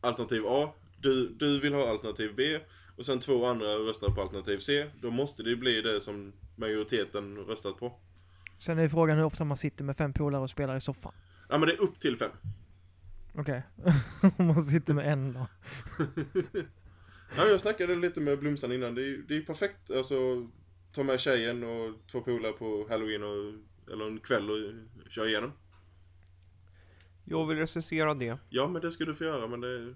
alternativ A. Du, du vill ha alternativ B. Och sen två andra röstar på alternativ C. Då måste det ju bli det som majoriteten röstat på. Sen är frågan hur ofta man sitter med fem polare och spelar i soffan. Ja men det är upp till fem. Okej. Om man sitter med en då. Ja, jag snackade lite med Blomstrand innan. Det är det är perfekt. Alltså, ta med tjejen och två polare på halloween och, eller en kväll och köra igenom. Jag vill recensera det. Ja, men det ska du få göra, men det...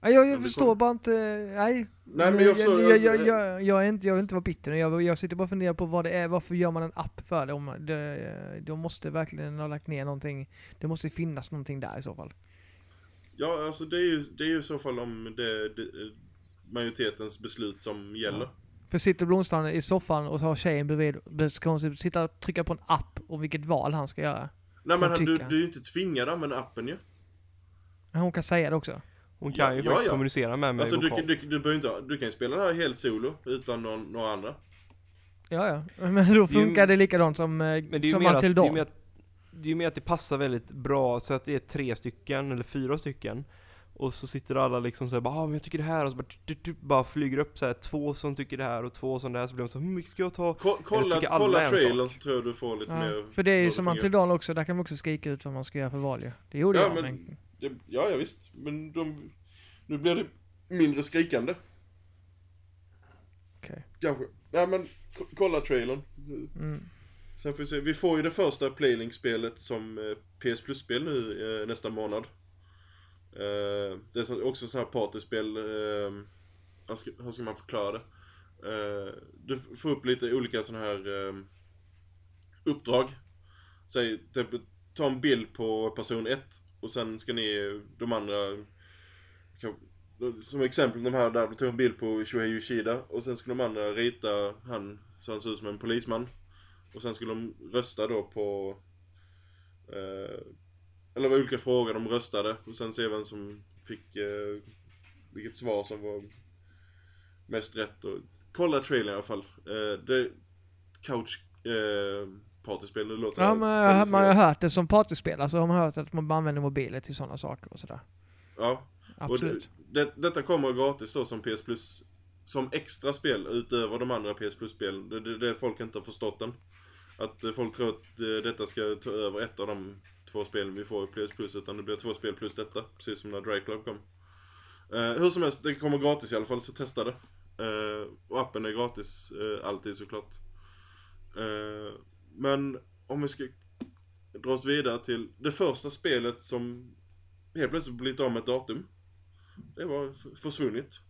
Nej, jag, Ja, jag förstår bara inte, nej. Nej, men jag förstår- jag, jag, jag, jag, är inte, jag vill inte vara bitter, jag, jag sitter bara och funderar på vad det är, varför gör man en app för det? Om det de måste verkligen ha lagt ner någonting, det måste finnas någonting där i så fall. Ja, alltså det är ju, det är ju i så fall om det, det majoritetens beslut som gäller. För sitter Blomstrand i soffan och så har tjejen bredvid, ska hon sitta och trycka på en app om vilket val han ska göra? Nej, men Vad du, du är ju inte tvingad att använda appen ju. Men Hon kan säga det också. Hon kan Ja, ju ja, ja. kommunicera med mig Alltså du, du, du, behöver inte, du kan ju spela det här helt solo, utan någon, några andra. Ja, ja. Men då funkar det likadant som, eh, Men det är ju som det att, det är ju mer att det passar väldigt bra, så att det är tre stycken, eller fyra stycken. Och så sitter alla liksom såhär bara ah, men jag tycker det här, och så bara, du, du, bara flyger upp så här, två som tycker det här och två som det här, så blir de så hur mycket ska jag ta? Ko, kolla kolla trailern så tror jag du får lite Ja, mer... för det är ju som Dawn också, där kan man också skrika ut vad man ska göra för val ju. Det gjorde Ja, jag, men- men... Det, ja, ja, visst. Men de, nu blir det mindre skrikande. Okej. Kanske. Ja, men ko- kolla trailern. Mm. Sen får vi se. Vi får ju det första Playlink-spelet som eh, PS Plus-spel nu eh, nästa månad. Uh, det är också så här partyspel. Uh, hur, ska, hur ska man förklara det? Uh, du får upp lite olika sådana här uh, uppdrag. Säg, typ, ta en bild på person 1 och sen ska ni, de andra kan, som exempel de här där, du tog en bild på Shohei Yoshida och sen skulle de andra rita han så han ser ut som en polisman. Och sen skulle de rösta då på eh, eller var olika frågor de röstade och sen se vem som fick eh, Vilket svar som var Mest rätt och Kolla trailern i alla fall eh, Det Couch eh, Partyspel, nu låter Ja, det men man har hört det som partyspel, alltså har man hört att man använder mobiler till sådana saker och sådär. Ja Absolut. Det, det, detta kommer gratis då som PS Plus Som extra spel utöver de andra PS Plus-spelen. Det, det, det folk inte har förstått än. Att folk tror att eh, detta ska ta över ett av de två spel vi får i PS Plus. Utan det blir två spel plus detta. Precis som när Dry Club kom. Eh, hur som helst, det kommer gratis i alla fall så testa det. Eh, och appen är gratis eh, alltid såklart. Eh, Men om vi ska dra oss vidare till det första spelet som helt plötsligt blivit av med ett datum. Det var försvunnit.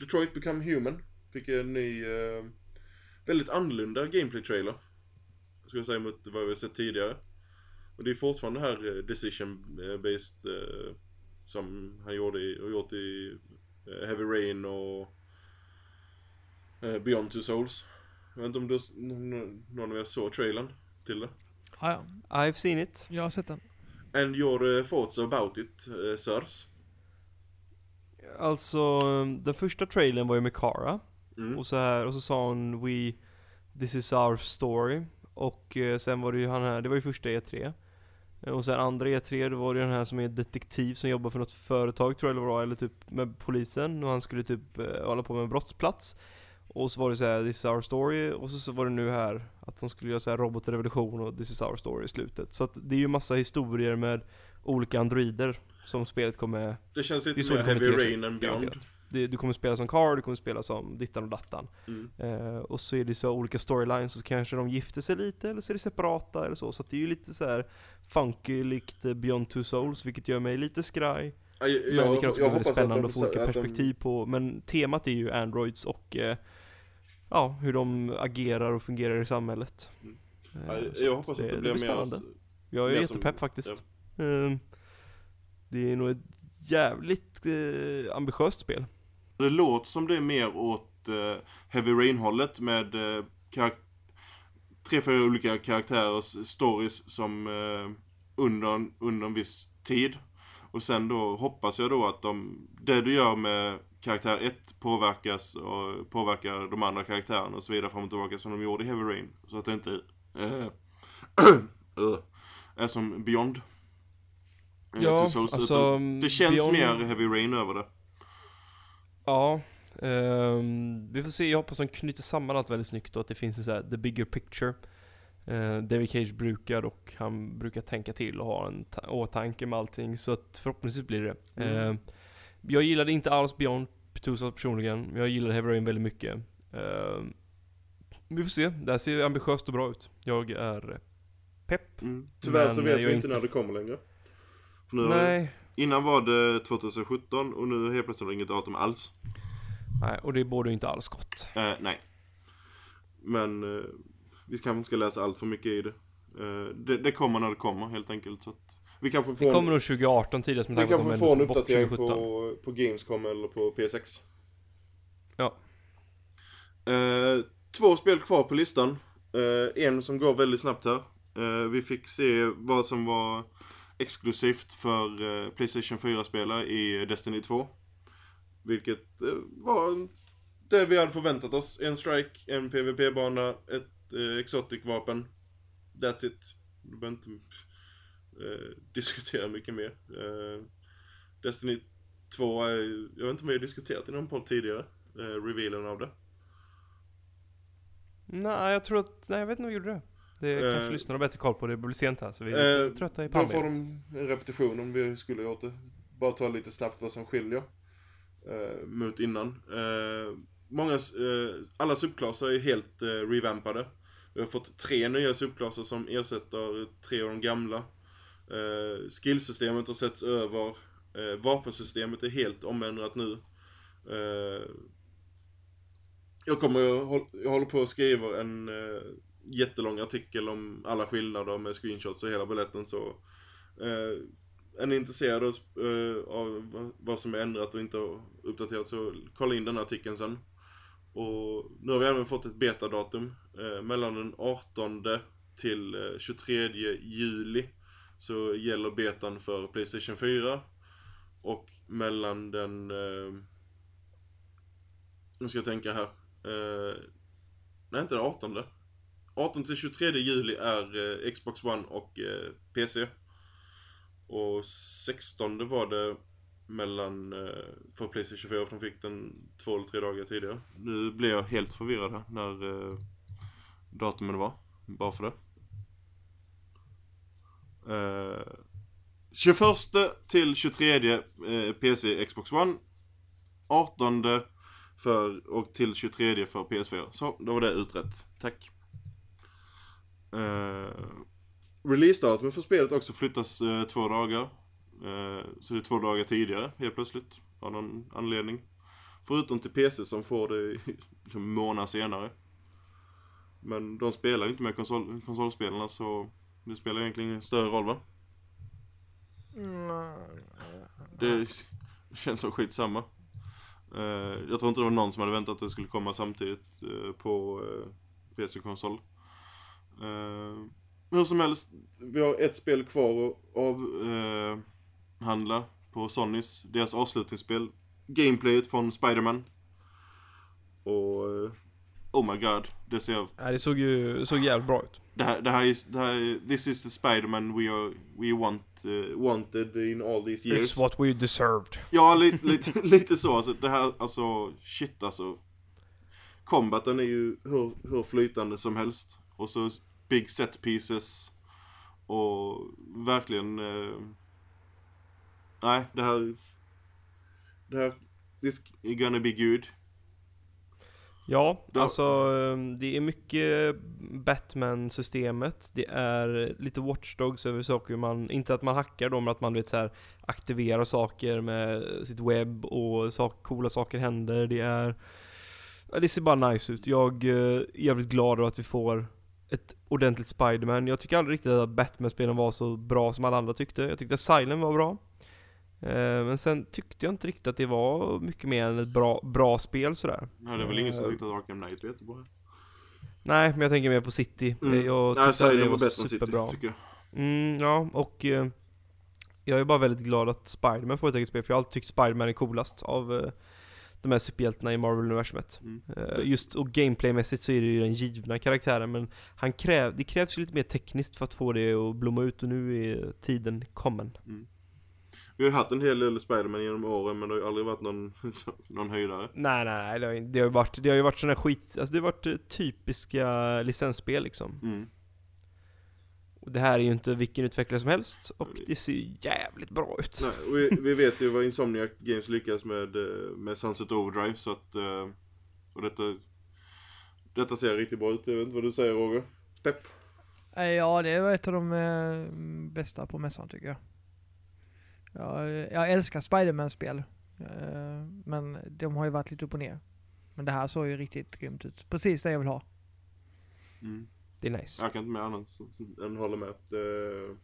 Detroit Become Human fick en ny, eh, väldigt annorlunda gameplay-trailer. Skulle jag säga mot vad vi har sett tidigare. Och det är fortfarande här eh, decision-based eh, som han gjorde i, och gjort i eh, Heavy Rain och eh, Beyond Two Souls. Jag vet inte om du, någon av er såg trailern till det? Ja, ja. I've seen it. Jag har sett den. And your eh, thoughts about it, uh, sirs? Alltså, den första trailern var ju med Kara. Mm. Och så här, och så sa hon We, this is our story. Och eh, sen var det ju han här, det var ju första E3. Eh, Och sen andra E3, då var det ju den här som är detektiv som jobbar för något företag tror jag det var, eller typ med polisen. Och han skulle typ eh, hålla på med en brottsplats. Och så var det så här, this is our story. Och så, så var det nu här, att de skulle göra så här robotrevolution och this is our story i slutet. Så att det är ju massa historier med olika androider som spelet kommer Det känns lite mer Heavy Rain än Beyond. Det, du kommer spela som Carl, du kommer spela som dittan och dattan. Mm. Eh, och så är det så olika storylines, och så kanske de gifter sig lite, eller så är det separata eller så. Så det är ju lite så här funky, likt eh, Beyond Two Souls, vilket gör mig lite skraj. Ja, Jag, Men det kan också bli väldigt spännande att få olika att de- perspektiv på, men temat är ju Androids och eh, ja, hur de agerar och fungerar i samhället. Mm. Eh, Ja, jag hoppas att det, blir mer... spännande. Jag är mer som- jättepepp faktiskt. Ehm, det är nog ett jävligt eh, ambitiöst spel. Det låter som det är mer åt eh, Heavy Rain-hållet med eh, tre, fyra olika karaktärers stories som eh, under, en- under en viss tid. Och sen då hoppas jag då att de, det du gör med karaktär 1 påverkas och påverkar de andra karaktärerna och så vidare fram och tillbaka som de gjorde i Heavy Rain. Så att det inte eh, är som Beyond. Ja, alltså, det känns Beyond- mer Heavy Rain över det. Ja, ehm, vi får se. Jag hoppas de knyter samman allt väldigt snyggt och att det finns en så här, the bigger picture. Uh, David Cage brukar och han brukar tänka till och ha en ta- åtanke med allting. Så att förhoppningsvis blir det Mm. Ehm, Jag gillade inte alls Beyond Souls personligen, men jag gillade Heavy Rain väldigt mycket. Ehm, vi får se. Det här ser ambitiöst och bra ut. Jag är pepp. Mm. Tyvärr så vet vi inte när det kommer längre. För nu, Nej. Innan var det 2017 och nu helt plötsligt har inget datum alls. Nej, och det borde ju inte alls gott. Eh, nej. Men eh, vi kanske inte ska läsa allt för mycket i det. Eh, det. Det kommer när det kommer helt enkelt. Så att vi kanske får Det kommer en, nog 2018 tidigast med tanke på att de får en uppdatering 2017. på, på Gamescom eller på PS6. Ja. Eh, två spel kvar på listan. Eh, en som går väldigt snabbt här. Eh, vi fick se vad som var exklusivt för eh, Playstation 4-spelare i Destiny 2. Vilket eh, var det vi hade förväntat oss. En strike, en PVP-bana, ett eh, exotic-vapen. That's it. Du behöver inte eh, diskutera mycket mer. Eh, Destiny 2 jag vet inte om vi har diskuterat i någon podd tidigare. Eh, revealen av det. Nej, jag tror att, nej jag vet inte om vi gjorde det. Det Eh. kanske lyssnarna har bättre koll på, det blir sent här så vi är Eh, trötta i Då får pannbenet. de en repetition om vi skulle gjort det. Bara ta lite snabbt vad som skiljer eh, mot innan. Eh, många, eh, alla subklasser är helt eh, revampade. Vi har fått tre nya subklasser som ersätter tre av de gamla. Eh, skillsystemet har setts över. Eh, vapensystemet är helt omändrat nu. Eh, jag kommer, jag håller på att skriva en eh, jättelång artikel om alla skillnader med screenshots och hela baletten så eh, är ni intresserade av, eh, av vad- som är ändrat och inte uppdaterat så kolla in den här artikeln sen. Och nu har vi även fått ett betadatum eh, mellan den 18 till eh, 23 juli så gäller betan för Playstation 4 och mellan den eh, nu ska jag tänka här eh, nej inte den 18 18 till 23 juli är eh, Xbox One och eh, PC. Och 16 var det mellan, eh, för Playstation 4 för de fick den två eller tre dagar tidigare. Nu blev jag helt förvirrad här när eh, datumen var. Bara för det. Eh, 21 till 23 eh, PC Xbox One. 18 för, och till 23 för PS4. Så, då var det utrett. Tack. Eh, Releasedatumet för spelet också flyttas eh, två dagar. Eh, så det är två dagar tidigare helt plötsligt. Av någon anledning. Förutom till PC som får det liksom månader senare. Men de spelar ju inte med konsol konsolspelarna så det spelar egentligen ingen större roll va? Det känns som skitsamma. Uh, jag tror inte det var någon som hade väntat att det skulle komma samtidigt uh, på uh, PC-konsol. Uh, hur som helst, vi har ett spel kvar att avhandla på Sonys, deras avslutningsspel. Gameplayet från Spider-Man. Och oh my god, det ser... Ja, det såg ju såg jävligt bra ut. Det här, det här är, det här är, this is the Spider-Man we, are, we want, uh, wanted in all these years. It's what we deserved. Ja, lite, lite, lite så. Alltså, det här, alltså, shit alltså. Combaten är ju hur, hur flytande som helst. Och så big set pieces. Och verkligen... Eh, nej, det här... Det här... This is gonna be good. Ja, Då, alltså ehm, det är mycket Batman-systemet. Det är lite Watchdogs över saker man, inte att man hackar dem, men att man vet så här, aktiverar saker med sitt webb och sak, coola saker händer. Det är, det ser bara nice ut. Jag eh, är jävligt glad över att vi får ett ordentligt Spiderman. Jag tycker aldrig riktigt att Batman-spelen var så bra som alla andra tyckte. Jag tyckte att Silent var bra. Eh, men sen tyckte jag inte riktigt att det var mycket mer än ett bra, bra spel sådär. Nej, det är väl ingen som tyckte att Arkham Knight var jättebra. Nej, men jag tänker mer på City. Mm. Jag tyckte Nej, att det var, var superbra. City, tycker jag. Mm, ja, och eh, jag är bara väldigt glad att Spiderman får ett eget spel, för jag har alltid tyckt Spiderman är coolast av eh, de här superhjältarna i Marvel-universumet. Mm. Uh, just och gameplaymässigt så är det ju den givna karaktären, men han kräv, det krävs ju lite mer tekniskt för att få det att blomma ut och nu är tiden kommen. Mm. Vi har haft en hel del Spiderman genom åren men det har ju aldrig varit någon, någon höjdare. Nej, nej. Det har, det har ju varit, det har ju varit sådana skit, alltså det har varit eh, typiska licensspel liksom. Mm. Det här är ju inte vilken utvecklare som helst och det ser jävligt bra ut. Nej, och vi, vi vet ju vad Insomniac Games lyckas med, eh, med Sunset Overdrive så att, eh, och detta, detta ser riktigt bra ut. Jag vet inte vad du säger Roger? Pepp? Ja, det var ett av de bästa på mässan tycker jag. Jag, jag älskar Spiderman-spel. Eh, men de har ju varit lite upp och ner. Men det här såg ju riktigt grymt ut. Precis det jag vill ha. Mm. Det är nice. Jag kan inte med annat än hålla med. Det,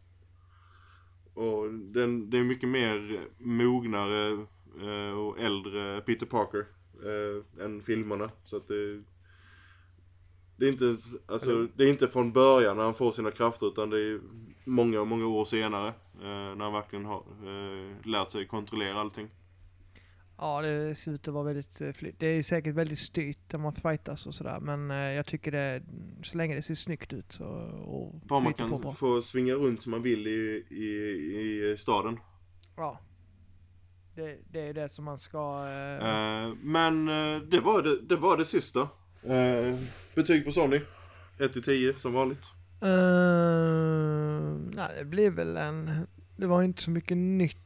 och den, det är mycket mer mognare eh, och äldre Peter Parker eh, än filmerna. Så att det, det är inte, alltså, det är inte från början när han får sina krafter utan det är många, många år senare. Eh, när han verkligen har eh, lärt sig kontrollera allting. Ja, det ser ut att vara väldigt eh, flyt. Det är säkert väldigt styrt när man fightas och sådär. Men eh, jag tycker det, så länge det ser snyggt ut och Bara man kan på få svinga runt som man vill i, i, i staden. Ja. Det, det är det som man ska... Eh... Eh, men eh, det, var det, det var det sista. betyg på Sony? 1-10 som vanligt. Uh, nej, det blev väl en... Det var inte så mycket nytt.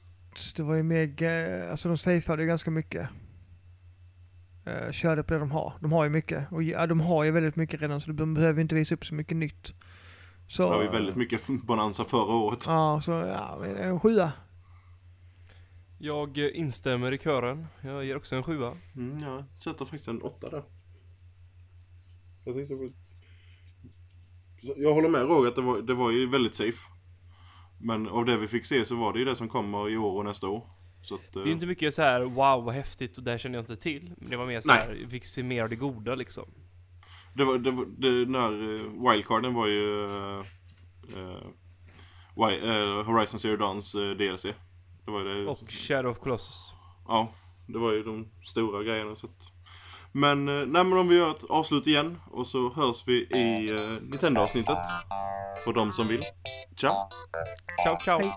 Det var ju mer... Alltså de safeade ju ganska mycket. Uh, körde på det de har. De har ju mycket. Och ja, de har ju väldigt mycket redan så de behöver inte visa upp så mycket nytt. Så, det var ju väldigt mycket bonanza förra året. Ja, så ja, en sjua. Jag instämmer i kören. Jag ger också en sjua. Mm, jag sätter faktiskt en åtta där. Jag tänkte på jag håller med Roger att det var, det var ju väldigt safe. Men av det vi fick se så var det ju det som kommer i år och nästa år. Så att, det är ju inte mycket så här wow vad häftigt och det här kände jag inte till. Men det var mer så här, vi fick se mer av det goda liksom. Det var, det var, det, den här uh, wildcarden var ju uh, uh, Horizon Zero Dawns DLC. Det var det. Och Shadow of Colossus. Ja, det var ju de stora grejerna så att men, eh, nej men om vi gör ett avslut igen och så hörs vi i eh, Nintendo-avsnittet. För de som vill. Ciao! Ciao, ciao! Hej.